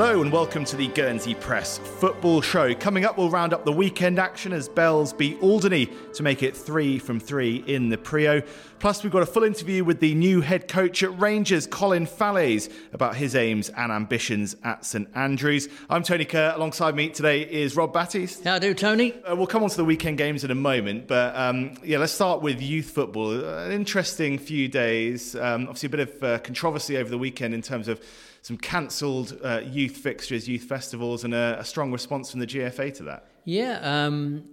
Hello and welcome to the Guernsey Press Football Show. Coming up, we'll round up the weekend action as Bells beat Alderney to make it three from three in the Priaulx. Plus, we've got a full interview with the new head coach at Rangers, Colin Fallaize, about his aims and ambitions at St Andrews. I'm Tony Kerr. Alongside me today is Rob Batties. How do, Tony? Uh, we'll come on to the weekend games in a moment, but um, yeah, let's start with youth football. An interesting few days. Um, obviously, a bit of uh, controversy over the weekend in terms of some cancelled uh, youth fixtures, youth festivals, and a, a, strong response from the GFA to that. Yeah, um,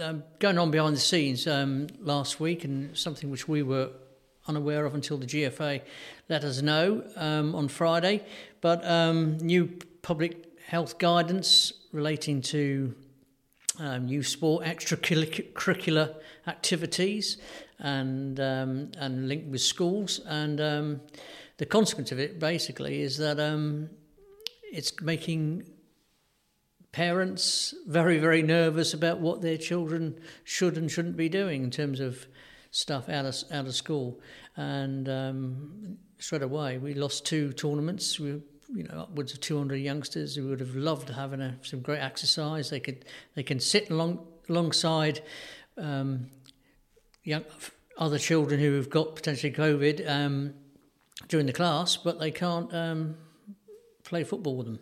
um, going on behind the scenes um, last week, and something which we were unaware of until the GFA let us know um, on Friday. But um, new public health guidance relating to um, youth sport, extracurricular activities, and and linked with schools and the consequence of it basically is that um, it's making parents very, very nervous about what their children should and shouldn't be doing in terms of stuff out of out of school. And um, straight away, we lost two tournaments. We you know upwards of 200 youngsters who would have loved having a, some great exercise. They could they can sit along alongside um, young other children who have got potentially COVID. Um, during the class, but they can't um, play football with them,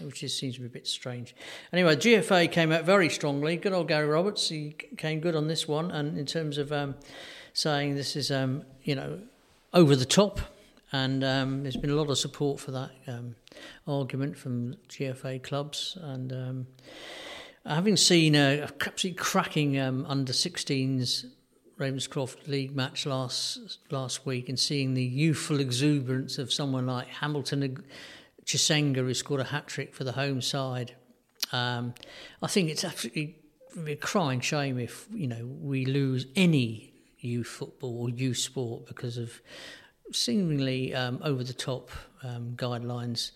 which just seems to be a bit strange. Anyway, GFA came out very strongly. Good old Gary Roberts, he came good on this one, and in terms of um, saying this is, um, you know, over the top, and um, there's been a lot of support for that um, argument from GFA clubs, and um, having seen a, absolutely cracking under 16s Ravenscroft League match last last week and seeing the youthful exuberance of someone like Hamilton Chisenga, who scored a hat trick for the home side. Um, I think it's absolutely a crying shame if you know we lose any youth football or youth sport because of seemingly um, over the top um, guidelines.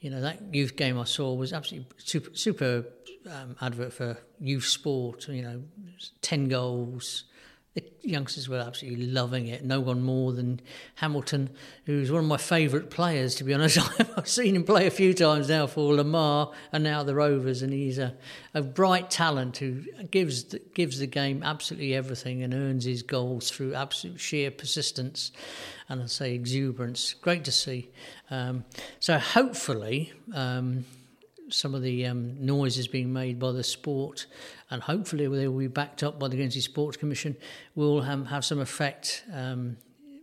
You know that youth game I saw was absolutely super super um, advert for youth sport. You know, ten goals the youngsters were absolutely loving it. No one more than Hamilton, who's one of my favourite players, to be honest. I've seen him play a few times now for Lamar and now the Rovers, and he's a, a bright talent who gives the, gives the game absolutely everything and earns his goals through absolute sheer persistence and I say exuberance. Great to see. Um, so hopefully. Um, some of the um, noises being made by the sport, and hopefully they will be backed up by the Guernsey Sports Commission, will have some effect um,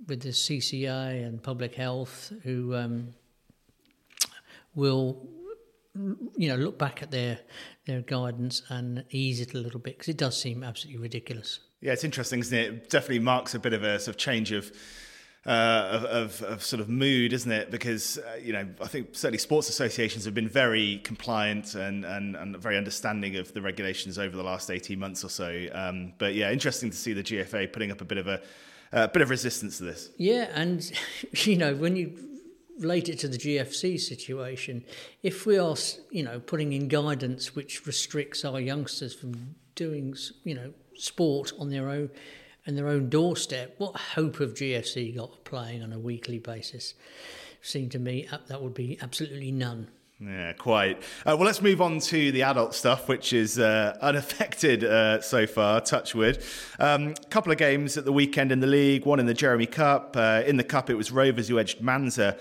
with the CCA and Public Health, who um, will, you know, look back at their their guidance and ease it a little bit because it does seem absolutely ridiculous. Yeah, it's interesting, isn't it? it definitely marks a bit of a sort of change of uh, of, of, sort of mood, isn't it? Because uh, you know, I think certainly sports associations have been very compliant and, and, and very understanding of the regulations over the last eighteen months or so. Um, but yeah, interesting to see the GFA putting up a bit of a a bit of resistance to this. Yeah, and you know when you relate it to the GFC situation, if we are you know putting in guidance which restricts our youngsters from doing you know sport on their own and their own doorstep, what hope have GFC got playing on a weekly basis? Seemed to me uh, that would be absolutely none. Yeah, quite. Uh, well, let's move on to the adult stuff, which is uh, unaffected uh, so far, touchwood. A um, couple of games at the weekend in the league, one in the Jeremie Cup. Uh, in the Cup, it was Rovers who edged Manzur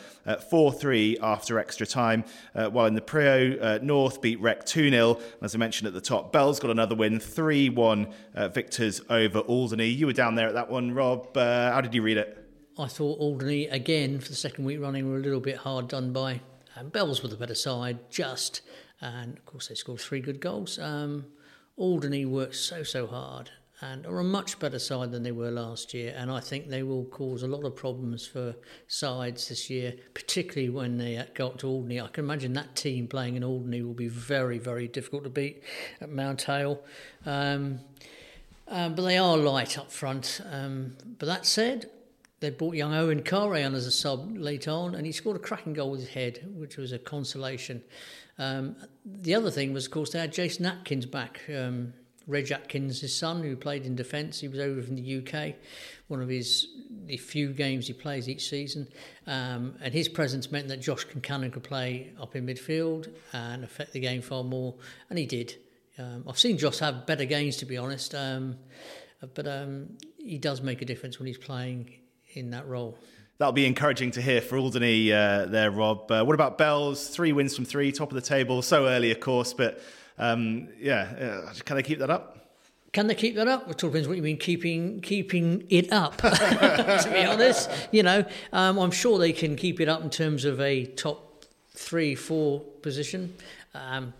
4 3 after extra time, uh, while in the Priaulx, uh, North beat Rec 2 0. As I mentioned at the top, Bell's got another win 3 1 victors over Alderney. You were down there at that one, Rob. how did you read it? I thought Alderney, again, for the second week running, were a little bit hard done by. Um, Bells were the better side, just, and of course they scored three good goals. Um, Alderney worked so so hard and are a much better side than they were last year, and I think they will cause a lot of problems for sides this year, particularly when they go up to Alderney. I can imagine that team playing in Alderney will be very very difficult to beat at Mount Hale. Um, um, but they are light up front. Um, but that said, they brought young Owen Carre on as a sub late on, and he scored a cracking goal with his head, which was a consolation. Um, the other thing was, of course, they had Jason Atkins back, um, Reg Atkins, his son, who played in defence. He was over from the UK. One of his the few games he plays each season. Um, and his presence meant that Josh Concannon could play up in midfield and affect the game far more, and he did. Um, I've seen Josh have better games, to be honest, um, but um, he does make a difference when he's playing in that role. That'll be encouraging to hear for Alderney uh, there, Rob. Uh, what about Bells? Three wins from three, top of the table. So early, of course, but um, yeah, uh, can they keep that up? Can they keep that up? It all depends what you mean keeping keeping it up. to be honest, you know, um, I'm sure they can keep it up in terms of a top three, four position. Um,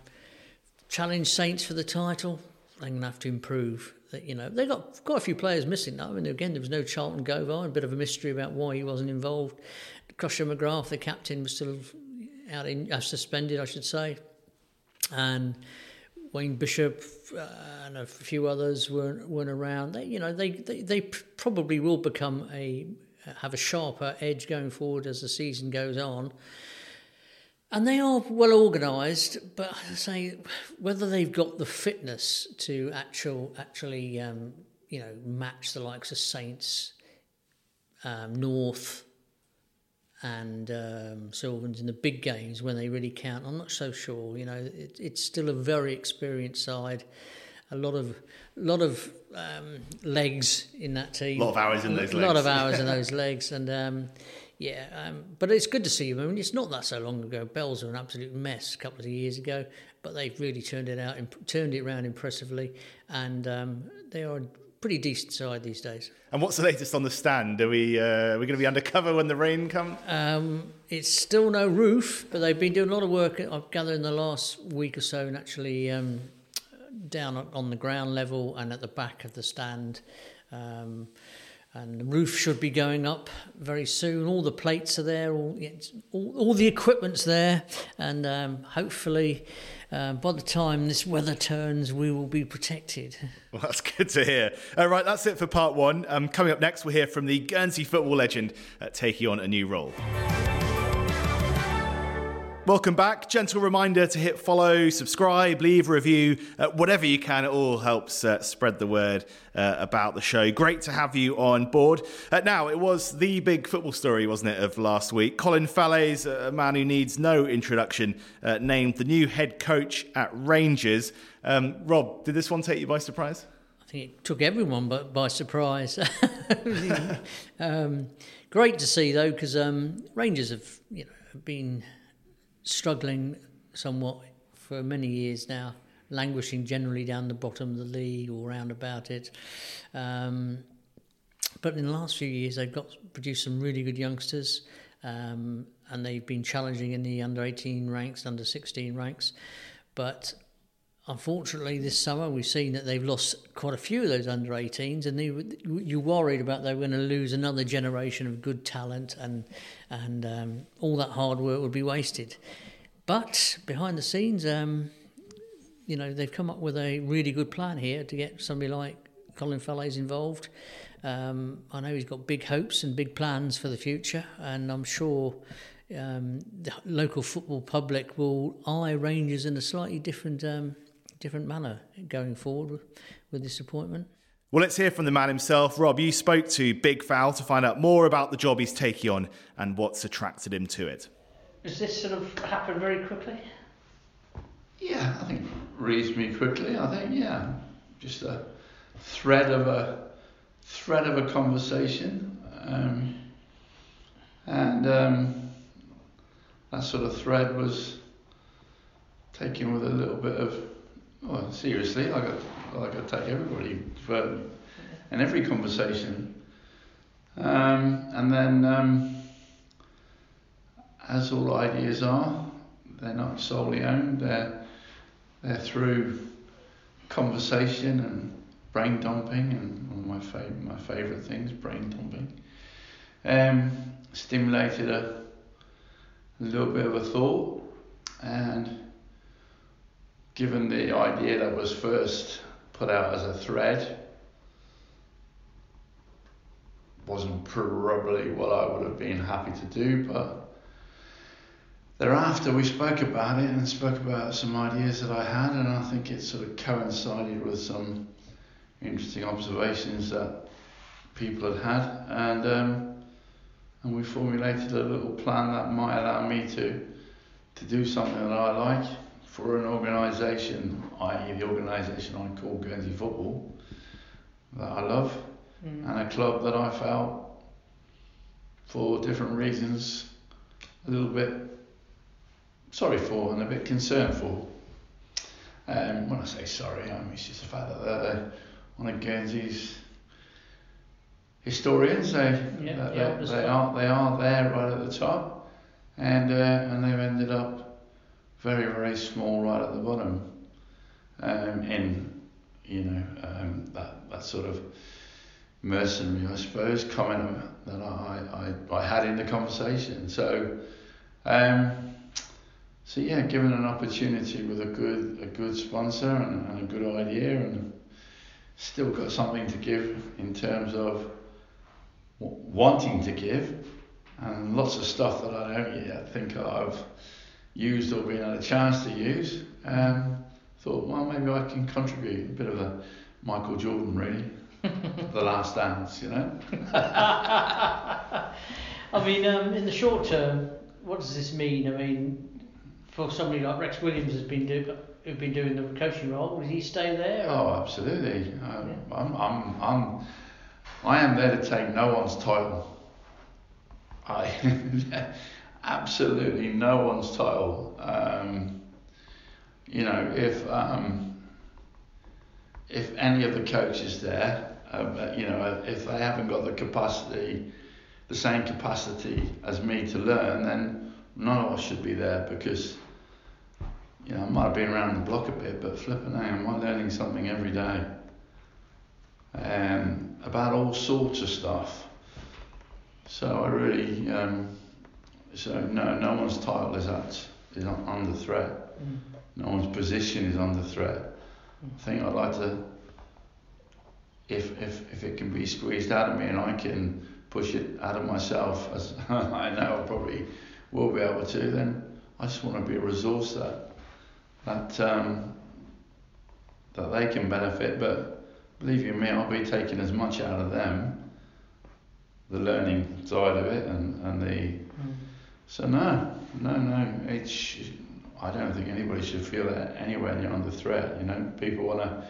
challenge Saints for the title. They're going to have to improve. That you know they've got quite a few players missing now. I mean, again, there was no Charlton Govar. A bit of a mystery about why he wasn't involved. Crusher McGrath, the captain, was still out in uh, suspended, I should say, and Wayne Bishop uh, and a few others weren't weren't around. They, you know, they, they, they probably will become a have a sharper edge going forward as the season goes on. And they are well organised, but I say whether they've got the fitness to actual actually um, you know match the likes of Saints, um, North, and um, Sylvans in the big games when they really count. I'm not so sure. You know, it, it's still a very experienced side. A lot of, lot of um, legs in that team. A lot of hours in those legs. A lot of hours in those legs, and um, yeah, um, but it's good to see them. I mean, it's not that so long ago. Bells were an absolute mess a couple of years ago, but they've really turned it out, and turned it around impressively, and um, they are a pretty decent side these days. And what's the latest on the stand? Are we uh, are we going to be undercover when the rain comes? Um, it's still no roof, but they've been doing a lot of work. I've gathered in the last week or so, and actually um, down on the ground level and at the back of the stand. Um, and the roof should be going up very soon. All the plates are there, all, all, all the equipment's there, and um, hopefully, uh, by the time this weather turns, we will be protected. Well, that's good to hear. All right, that's it for part one. Um, coming up next, we'll hear from the Guernsey football legend uh, taking on a new role. Welcome back. Gentle reminder to hit follow, subscribe, leave a review, uh, whatever you can. It all helps uh, spread the word uh, about the show. Great to have you on board. Uh, now, it was the big football story, wasn't it, of last week? Colin Fallaize, a man who needs no introduction, uh, named the new head coach at Rangers. Um, Rob, did this one take you by surprise? I think it took everyone by, by surprise. um, great to see, though, because um, Rangers have you know been struggling somewhat for many years now, languishing generally down the bottom of the league or round about it. Um, but in the last few years, they've got produced some really good youngsters, um, and they've been challenging in the under 18 ranks, under 16 ranks. But unfortunately, this summer we've seen that they've lost quite a few of those under 18s, and they, you're worried about they're going to lose another generation of good talent, and and um, all that hard work would be wasted. But behind the scenes, um, you know, they've come up with a really good plan here to get somebody like Colin Fallaize involved. Um, I know he's got big hopes and big plans for the future, and I'm sure um, the local football public will eye Rangers in a slightly different um, different manner going forward with, with this appointment. Well, let's hear from the man himself. Rob, you spoke to Big Fowl to find out more about the job he's taking on and what's attracted him to it. Does this sort of happen very quickly? Yeah, I think reasonably quickly. I think yeah, just a thread of a thread of a conversation, um, and um, that sort of thread was taken with a little bit of well, seriously, like I, like I take everybody for in every conversation. Um, and then, um, as all ideas are, they're not solely owned. They're they're through conversation and brain dumping, and one of my favorite my favorite things, brain dumping. Um, stimulated a, a little bit of a thought, and given the idea that was first put out as a thread, wasn't probably what I would have been happy to do, but thereafter we spoke about it and spoke about some ideas that I had, and I think it sort of coincided with some interesting observations that people had had, and um, and we formulated a little plan that might allow me to to do something that I like for an organisation, i.e. the organisation I call Guernsey Football, that I love, mm. and a club that I felt, for different reasons, a little bit sorry for and a bit concerned for. Um, when I say sorry, I mean it's just the fact that they're one of Guernsey's historians. They, yeah, they, they, they are they are there right at the top, and uh, and they've ended up very very small right at the bottom. Um, in you know um, that that sort of mercenary, I suppose, comment that I, I, I had in the conversation. So. Um, so yeah, given an opportunity with a good a good sponsor and, and a good idea, and still got something to give in terms of wanting to give, and lots of stuff that I don't yet think I've used or been had a chance to use. Um, thought, well, maybe I can contribute a bit of a Michael Jordan, really, the last dance, you know. I mean, um, in the short term, what does this mean? I mean, for somebody like Rex Williams has been do, who've been doing the coaching role, would he stay there? Or? Oh, absolutely. Um, yeah. I'm, I'm, I'm, I am there to take no one's title. I absolutely no one's title. Um, you know, if um, if any of the coaches there, uh, you know, if they haven't got the capacity, the same capacity as me to learn, then none of us should be there because you know, I might have been around the block a bit, but flipping out, I'm learning something every day um, about all sorts of stuff. So I really, um, so no, no one's title is at, is under threat. Mm. No one's position is under threat. I think I'd like to, if if if it can be squeezed out of me and I can push it out of myself, as I know I probably will be able to, then I just want to be a resource that that um, that they can benefit. But believe you me, I'll be taking as much out of them, the learning side of it, and and the. So no, no, no. It's I don't think anybody should feel that anywhere near under threat. You know, people want to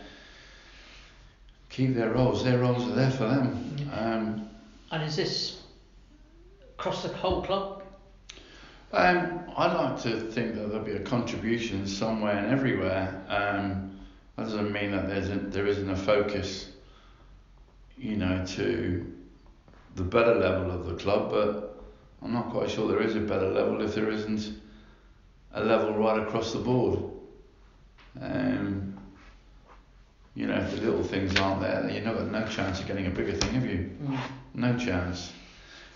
keep their roles. Their roles are there for them. Um, and is this across the whole club? Um, I'd like to think that there'll be a contribution somewhere and everywhere. Um, that doesn't mean that there's a, there isn't a focus, you know, to the better level of the club, but I'm not quite sure there is a better level if there isn't a level right across the board. Um, you know, if the little things aren't there, then you've got no chance of getting a bigger thing, have you? Mm. No chance.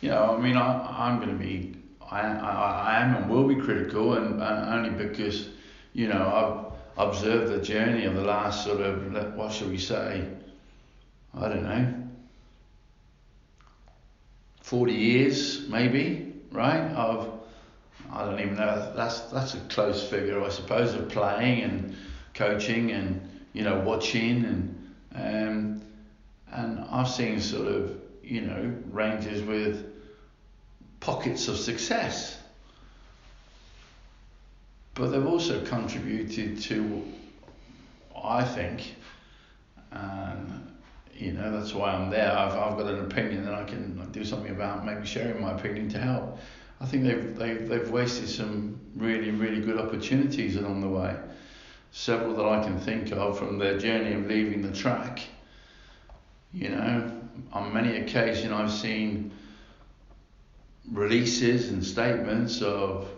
You know, I mean, I, I'm going to be I, I, I am and will be critical, and, and only because, you know, I've observed the journey of the last sort of, what shall we say, I don't know, 40 years maybe, right? Of, I don't even know, that's, that's a close figure, I suppose, of playing and coaching and, you know, watching and, um, and I've seen sort of, you know, Rangers with pockets of success. But they've also contributed to, I think, and you know that's why I'm there. I've, I've got an opinion and I can do something about maybe sharing my opinion to help. I think they've, they've, they've wasted some really, really good opportunities along the way. Several that I can think of from their journey of leaving the track. You know, on many occasions I've seen releases and statements of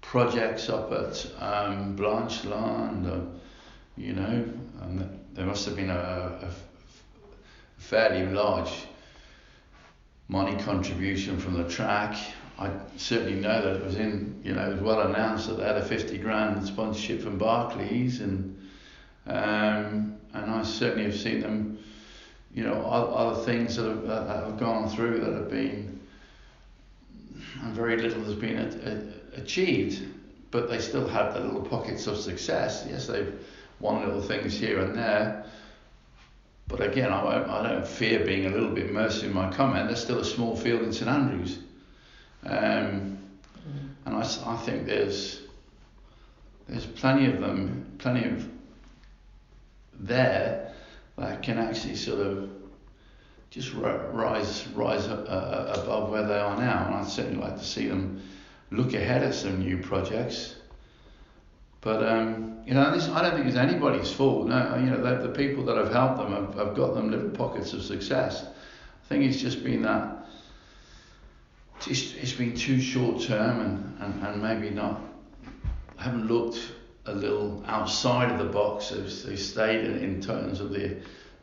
projects up at um, Blanchelande, uh, you know, and there must have been a, a fairly large money contribution from the track. I certainly know that it was in, you know, it was well announced that they had a 50 grand sponsorship from Barclays, and um, and I certainly have seen them, you know, other things that have, that have gone through that have been and very little has been a, a, achieved, but they still have their little pockets of success. Yes, they've won little things here and there, But again, I, I don't fear being a little bit mercy in my comment. There's still a small field in St Andrews. Um. And I, I think there's there's plenty of them, plenty of there that can actually sort of just rise rise uh, above where they are now. And I'd certainly like to see them look ahead at some new projects. But um, you know, this, I don't think it's anybody's fault. No, you know, the, the people that have helped them have, have got them little pockets of success. I think it's just been that it's, it's been too short term and, and, and maybe not haven't looked a little outside of the box. They've, they stayed in, in terms of the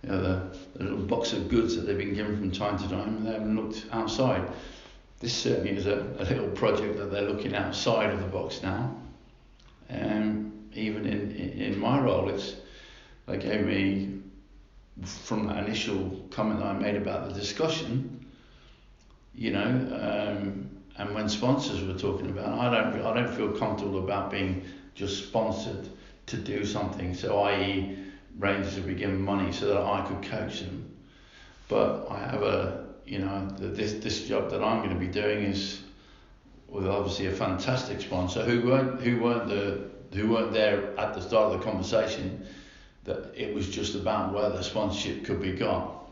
you know, the, the, little box of goods that they've been given from time to time. They haven't looked outside. This certainly is a, a little project that they're looking outside of the box now. Um, even in, in, my role, it's they gave me from that initial comment that I made about the discussion. You know, um, and when sponsors were talking about, I don't I don't feel comfortable about being just sponsored to do something. So, i.e., Rangers would be given money so that I could coach them. But I have a, you know, this this job that I'm going to be doing is with obviously a fantastic sponsor who weren't who weren't the who weren't there at the start of the conversation. That it was just about where the sponsorship could be got.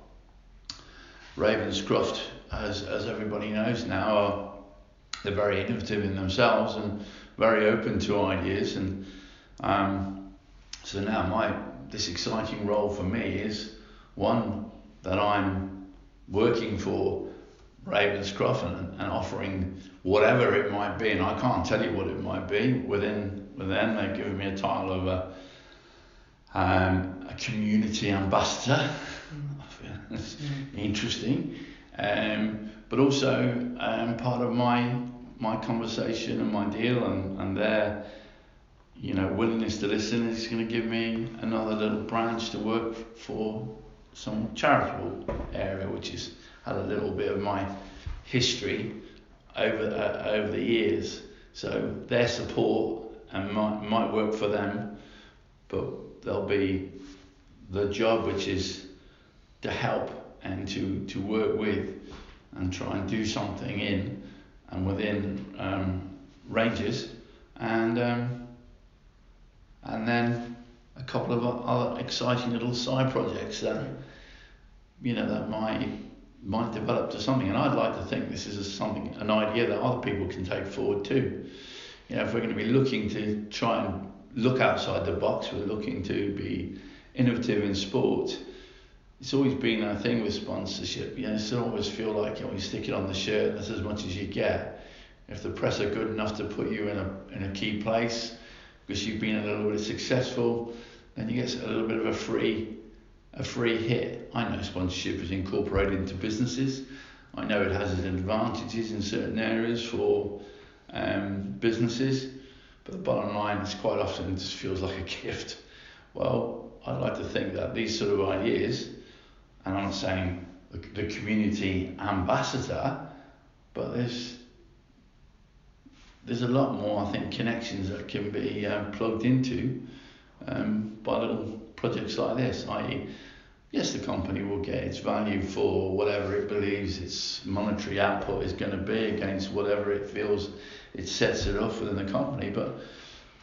Ravenscroft, as as everybody knows now, are they're very innovative in themselves and very open to ideas. And um, so now my this exciting role for me is one that I'm working for Ravenscroft and, and offering whatever it might be, and I can't tell you what it might be. Within within they've given me a title of a um, a community ambassador. That's mm. interesting, um, but also um, part of my my conversation and my deal and, and their you know willingness to listen is going to give me another little branch to work for some charitable area which has had a little bit of my history over uh, over the years. So their support and might might work for them but there'll be the job which is to help and to to work with and try and do something in and within um, Rangers, and um, and then a couple of other exciting little side projects that you know that might might develop to something. And I'd like to think this is a, something an idea that other people can take forward too. You know, if we're going to be looking to try and look outside the box, we're looking to be innovative in sport it's always been a thing with sponsorship. You know, still always feel like you, know, you stick it on the shirt, that's as much as you get. If the press are good enough to put you in a in a key place because you've been a little bit successful, then you get a little bit of a free a free hit. I know sponsorship is incorporated into businesses. I know it has its advantages in certain areas for um, businesses, but the bottom line is quite often it just feels like a gift. Well, I'd like to think that these sort of ideas and I'm not saying the, the community ambassador, but there's there's a lot more I think connections that can be um, plugged into um, by little projects like this. I.e., yes, the company will get its value for whatever it believes its monetary output is going to be against whatever it feels it sets it off within the company, but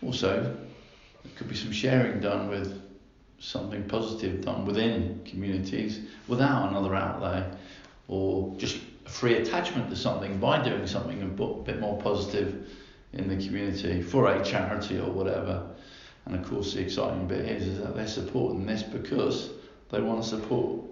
also there could be some sharing done with something positive done within communities without another outlay or just a free attachment to something by doing something a bit more positive in the community for a charity or whatever. And of course, the exciting bit is, is that they're supporting this because they want to support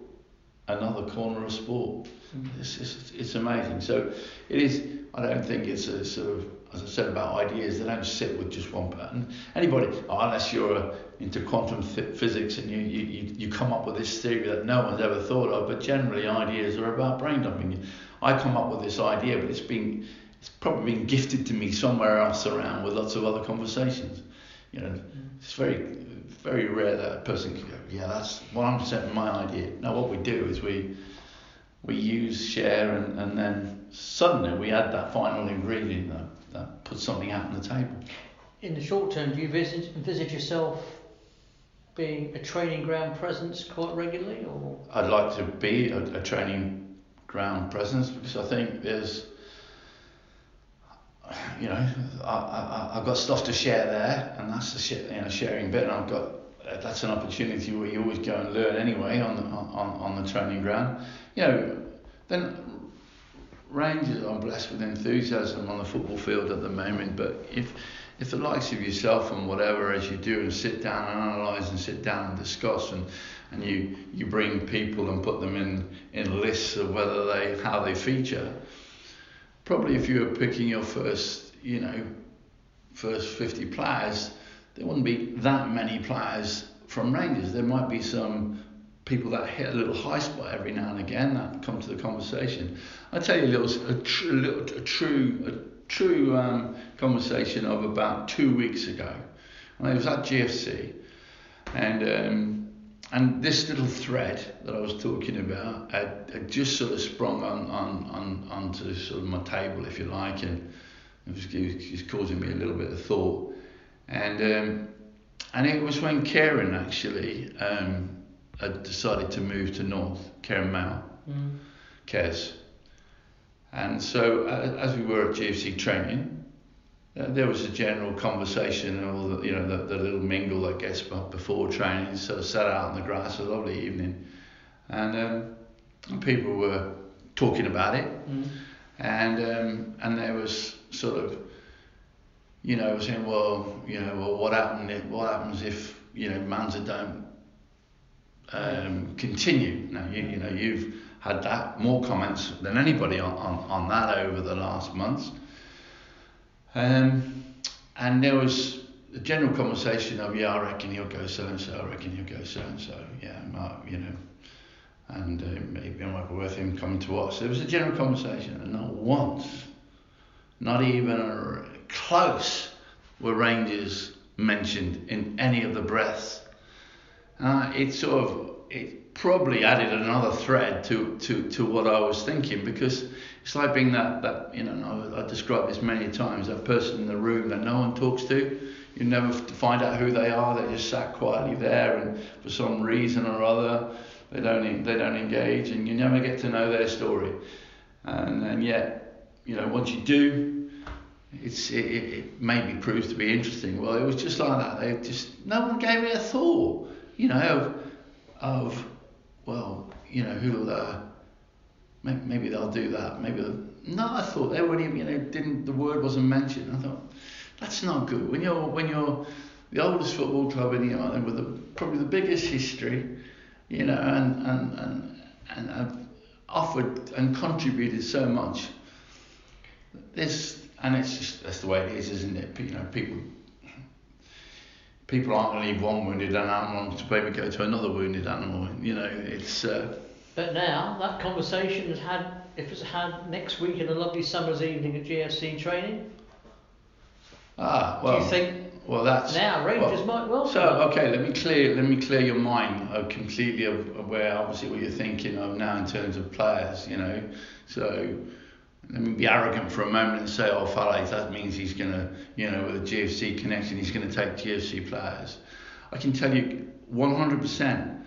another corner of sport. Mm. It's, it's, it's amazing. So it is, I don't think it's a sort of as I said about ideas, they don't sit with just one pattern. Anybody, oh, unless you're uh, into quantum physics and you, you, you come up with this theory that no one's ever thought of, but generally ideas are about brain dumping. I come up with this idea, but it's been it's probably been gifted to me somewhere else around with lots of other conversations. You know, it's very very rare that a person can go, yeah, that's 100% my idea. Now what we do is we we use share and, and then suddenly we add that final ingredient that, that puts something out on the table. In the short term, do you envisage, envisage yourself being a training ground presence quite regularly, or I'd like to be a, a training ground presence because I think there's, you know, I, I, I've got stuff to share there, and that's the you know, sharing bit, and I've got uh, that's an opportunity where you always go and learn anyway on the, on, on the training ground. You know, then Rangers are blessed with enthusiasm on the football field at the moment, but if if the likes of yourself and whatever as you do and sit down and analyse and sit down and discuss and and you you bring people and put them in in lists of whether they how they feature probably if you were picking your first you know first 50 players there wouldn't be that many players from Rangers. There might be some people that hit a little high spot every now and again that come to the conversation. I'll tell you a little a, tr- a, little, a true a true um, conversation of about two weeks ago. And I was at GFC, and um, and this little thread that I was talking about had, had just sort of sprung on, on, on onto sort of my table, if you like, and it was, it was causing me a little bit of thought. And um, and it was when Karen actually um, had decided to move to North, Karen Mao, mm. Kes. And so, uh, as we were at GFC training, uh, there was a general conversation, or the, you know, the, the little mingle that gets before training. So, sat out on the grass, a lovely evening, and, um, and people were talking about it, mm. and um, and there was sort of, you know, saying, well, you know, well, what happened? If, what happens if you know Manzur don't um, continue? Now, you, you know, you've had that more comments than anybody on, on, on that over the last months. Um, and there was a general conversation of, yeah, I reckon he'll go so and so, I reckon he'll go so and so, yeah, Mark, you know, and uh, maybe it might be worth him coming to us. There was a general conversation, and not once, not even close, were Rangers mentioned in any of the breaths. Uh, it sort of it probably added another thread to, to, to what I was thinking because it's like being that, that you know, I, I described this many times, that person in the room that no one talks to. You never find out who they are. They just sat quietly there, and for some reason or other, they don't they don't engage, and you never get to know their story. And and yet, you know, once you do, it's it, it maybe proves to be interesting. Well, it was just like that. They just no one gave it a thought. You know, of, of well, you know, who'll uh, maybe they'll do that. Maybe no, I thought they weren't even, you know, didn't the word wasn't mentioned. I thought that's not good. When you're when you're the oldest football club in the island with the, probably the biggest history, you know, and and and and have offered and contributed so much. This and it's just that's the way it is, isn't it? You know, people people aren't going to leave one wounded animal to maybe go to another wounded animal. You know, it's. Uh, but now that conversation has had, if it's had next week in a lovely summer's evening at GFC training. Ah, well. Do you think? Well, that's now Rangers well, might well. So okay, let me clear let me clear your mind uh, completely of, of where obviously what you're thinking of now in terms of players. You know, so let me be arrogant for a moment and say, oh, Fallaize, that means he's going to, you know, with a GFC connection, he's going to take GFC players. I can tell you 100%,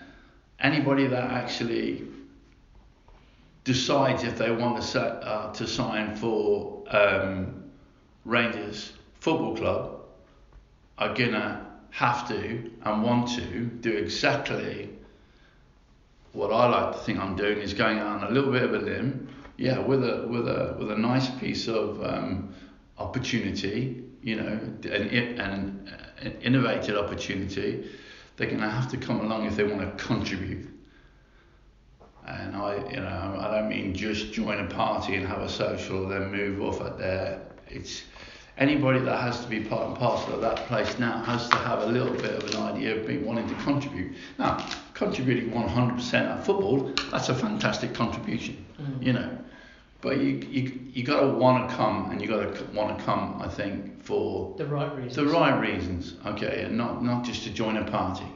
anybody that actually decides if they want to, set, uh, to sign for um, Rangers Football Club are going to have to and want to do exactly what I like to think I'm doing is going on a little bit of a limb yeah, with a with a with a nice piece of um, opportunity, you know, an, an, an innovative opportunity, they're going to have to come along if they want to contribute. And I, you know, I don't mean just join a party and have a social, then move off at there. It's anybody that has to be part and parcel of that place now has to have a little bit of an idea of being wanting to contribute. Now, contributing 100% at football, that's a fantastic contribution, mm. you know. But you you you got to want to come, and you got to want to come. I think for the right reasons. The right reasons, okay, and not not just to join a party.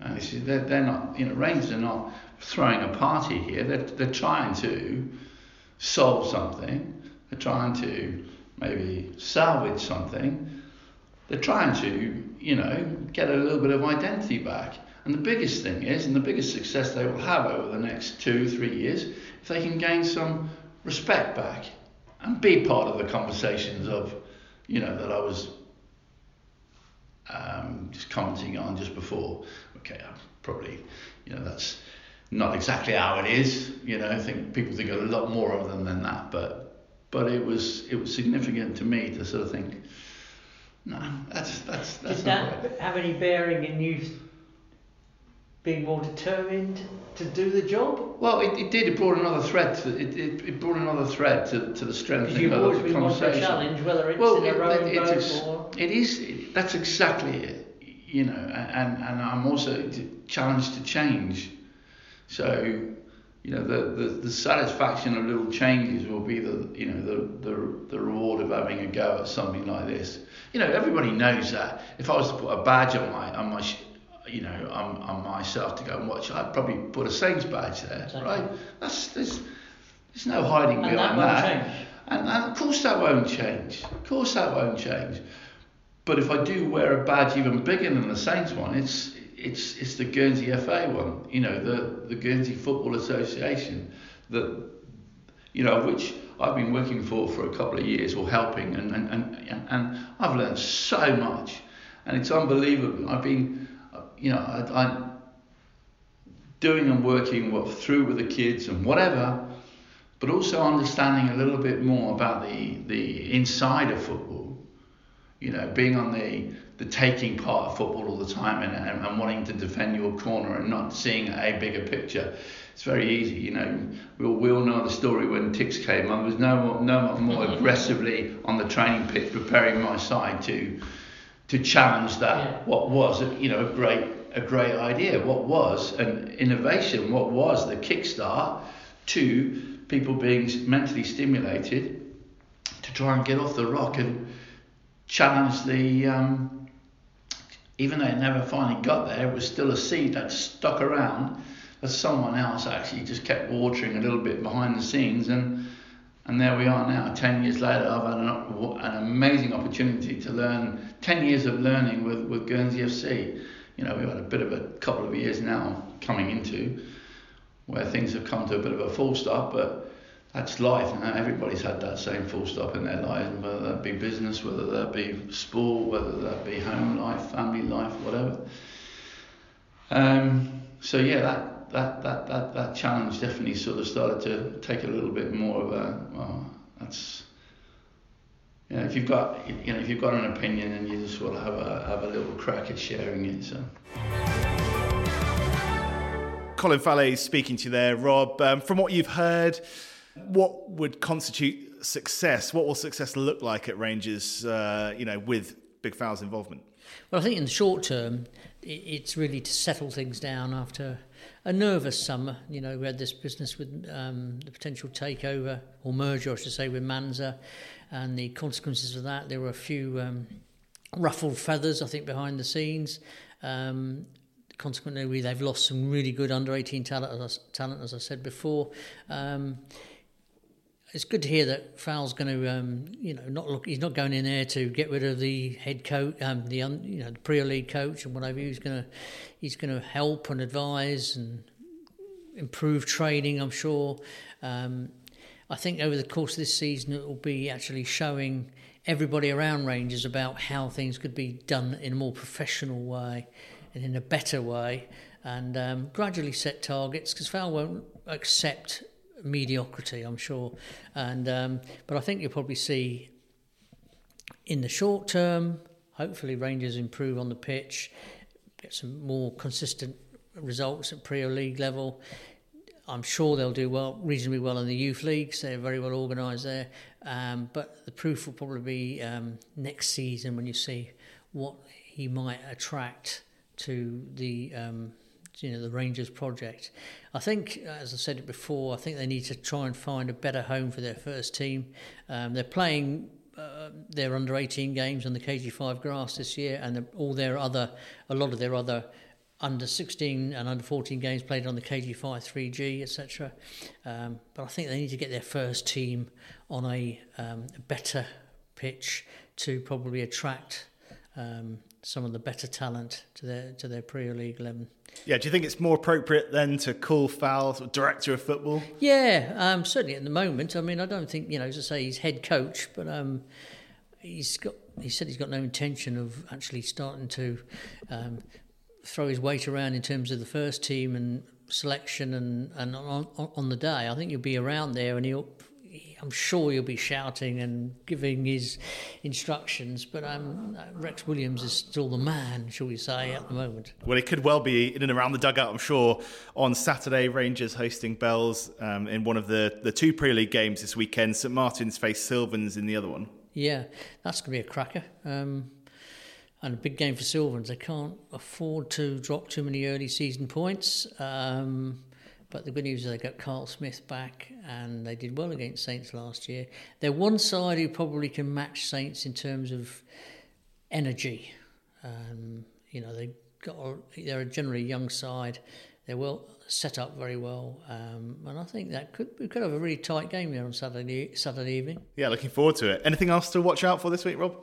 Uh, they're, they're not, you know, Rangers are not throwing a party here. They're, they're trying to solve something. They're trying to maybe salvage something. They're trying to you know, get a little bit of identity back. And the biggest thing is, and the biggest success they will have over the next two, three years, if they can gain some respect back and be part of the conversations of, you know, that I was um, just commenting on just before. Okay, I'm probably, you know, that's not exactly how it is. You know, I think people think a lot more of them than that, but but it was it was significant to me to sort of think, no, that's that's that's Did not that right. have any bearing in you being more determined to do the job? Well, it, it did. It brought another thread. To, it, it, it brought another thread to, to the strength of the conversation. challenge, whether it's Well, in a it, rowing it, boat or. it is. That's exactly it. You know, and and I'm also challenged to change. So, you know, the, the, the satisfaction of little changes will be the you know the, the the reward of having a go at something like this. You know, everybody knows that. If I was to put a badge on my on my you know on, on myself to go and watch, I'd probably put a Saints badge there, Exactly. right? That's there's there's no hiding And that behind won't that. change. And, and of course that won't change. Of course that won't change. But if I do wear a badge even bigger than the Saints one, it's it's it's the Guernsey FA one. You know, the the Guernsey Football Association, that you know which I've been working for for a couple of years or helping, and and and, and I've learned so much, and it's unbelievable. I've been, you know, I, I'm doing and working what through with the kids and whatever but also understanding a little bit more about the the inside of football. You know, being on the the taking part of football all the time and, and, and wanting to defend your corner and not seeing a bigger picture. It's very easy, you know. We all, we all know the story when Tix came. I was no more, no more aggressively on the training pitch preparing my side to to challenge that. Yeah. what was you know a great a great idea? What was an innovation? What was the kickstart to people being mentally stimulated to try and get off the rock and challenge the um, even though it never finally got there it was still a seed that stuck around that someone else actually just kept watering a little bit behind the scenes and and there we are now, 10 years later, I've had an, an amazing opportunity to learn, 10 years of learning with, with Guernsey FC. You know, we've had a bit of a couple of years now coming into where things have come to a bit of a full stop, but that's life. Everybody's had that same full stop in their lives, whether that be business, whether that be sport, whether that be home life, family life, whatever. Um, so yeah, that that, that, that, that challenge definitely sort of started to take a little bit more of a well that's you know if you've got you know if you've got an opinion and you just want to have a have a little crack at sharing it so Colin Fallaize speaking to you there, Rob. Um, from what you've heard, what would constitute success? What will success look like at Rangers? Uh, you know, with Big Fowl's involvement. Well, I think in the short term, it's really to settle things down after a nervous summer. You know, we had this business with um, the potential takeover or merger, I should say, with Manzur, and the consequences of that. There were a few um, ruffled feathers, I think, behind the scenes. Um, consequently, they've lost some really good under 18 talent, as I, talent, as I said before. Um, it's good to hear that Fowler's going to, um, you know, not look. He's not going in there to get rid of the head coach, um, the un, you know, the Premier League coach and whatever. He's going to, he's going to help and advise and improve training. I'm sure. Um, I think over the course of this season, it will be actually showing everybody around Rangers about how things could be done in a more professional way and in a better way, and um, gradually set targets because Fowler won't accept mediocrity, I'm sure. And um, but I think you'll probably see in the short term, hopefully Rangers improve on the pitch, get some more consistent results at Premier League level. I'm sure they'll do well, reasonably well in the youth leagues. They're very well organised there. Um, but the proof will probably be um, next season when you see what he might attract to the um, you know the Rangers project. I think, as I said before, I think they need to try and find a better home for their first team. Um, they're playing uh, their under 18 games on the KG5 grass this year, and all their other, a lot of their other under 16 and under 14 games played on the KG5 3G, etc. Um, but I think they need to get their first team on a, um, better pitch to probably attract um, some of the better talent to their to their Premier League eleven. Yeah, do you think it's more appropriate then to call of director of football? Yeah, um, certainly at the moment. I mean, I don't think you know, as I say, he's head coach, but um, he's got. He said he's got no intention of actually starting to um, throw his weight around in terms of the first team and selection and and on, on the day. I think he'll be around there and he'll I'm sure he'll be shouting and giving his instructions, but um, Rex Williams is still the man, shall we say, at the moment. Well, it could well be in and around the dugout, I'm sure, on Saturday. Rangers hosting Bells um, in one of the, the two Premier League games this weekend. St Martin's face Sylvans in the other one. Yeah, that's going to be a cracker. Um, and a big game for Sylvans. They can't afford to drop too many early season points. Um, but the good news is they got Carl Smith back and they did well against Saints last year. They're one side who probably can match Saints in terms of energy. Um, you know, they got they're a generally young side. They're well set up very well, um, and I think that could we could have a really tight game there on Saturday Saturday evening. Yeah, looking forward to it. Anything else to watch out for this week, Rob?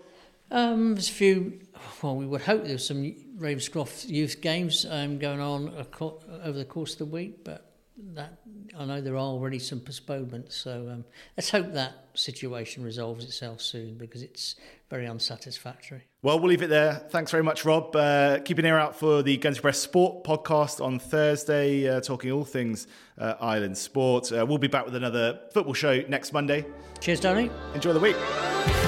Um, there's a few. Well, we would hope there's some Ravenscroft youth games um, going on over the course of the week, but that I know there are already some postponements, so um, let's hope that situation resolves itself soon because it's very unsatisfactory. Well, we'll leave it there. Thanks very much, Rob. Uh, keep an ear out for the Guernsey Press Sport podcast on Thursday, uh, talking all things uh, island sport. Uh, we'll be back with another football show next Monday. Cheers, Tony. Enjoy the week.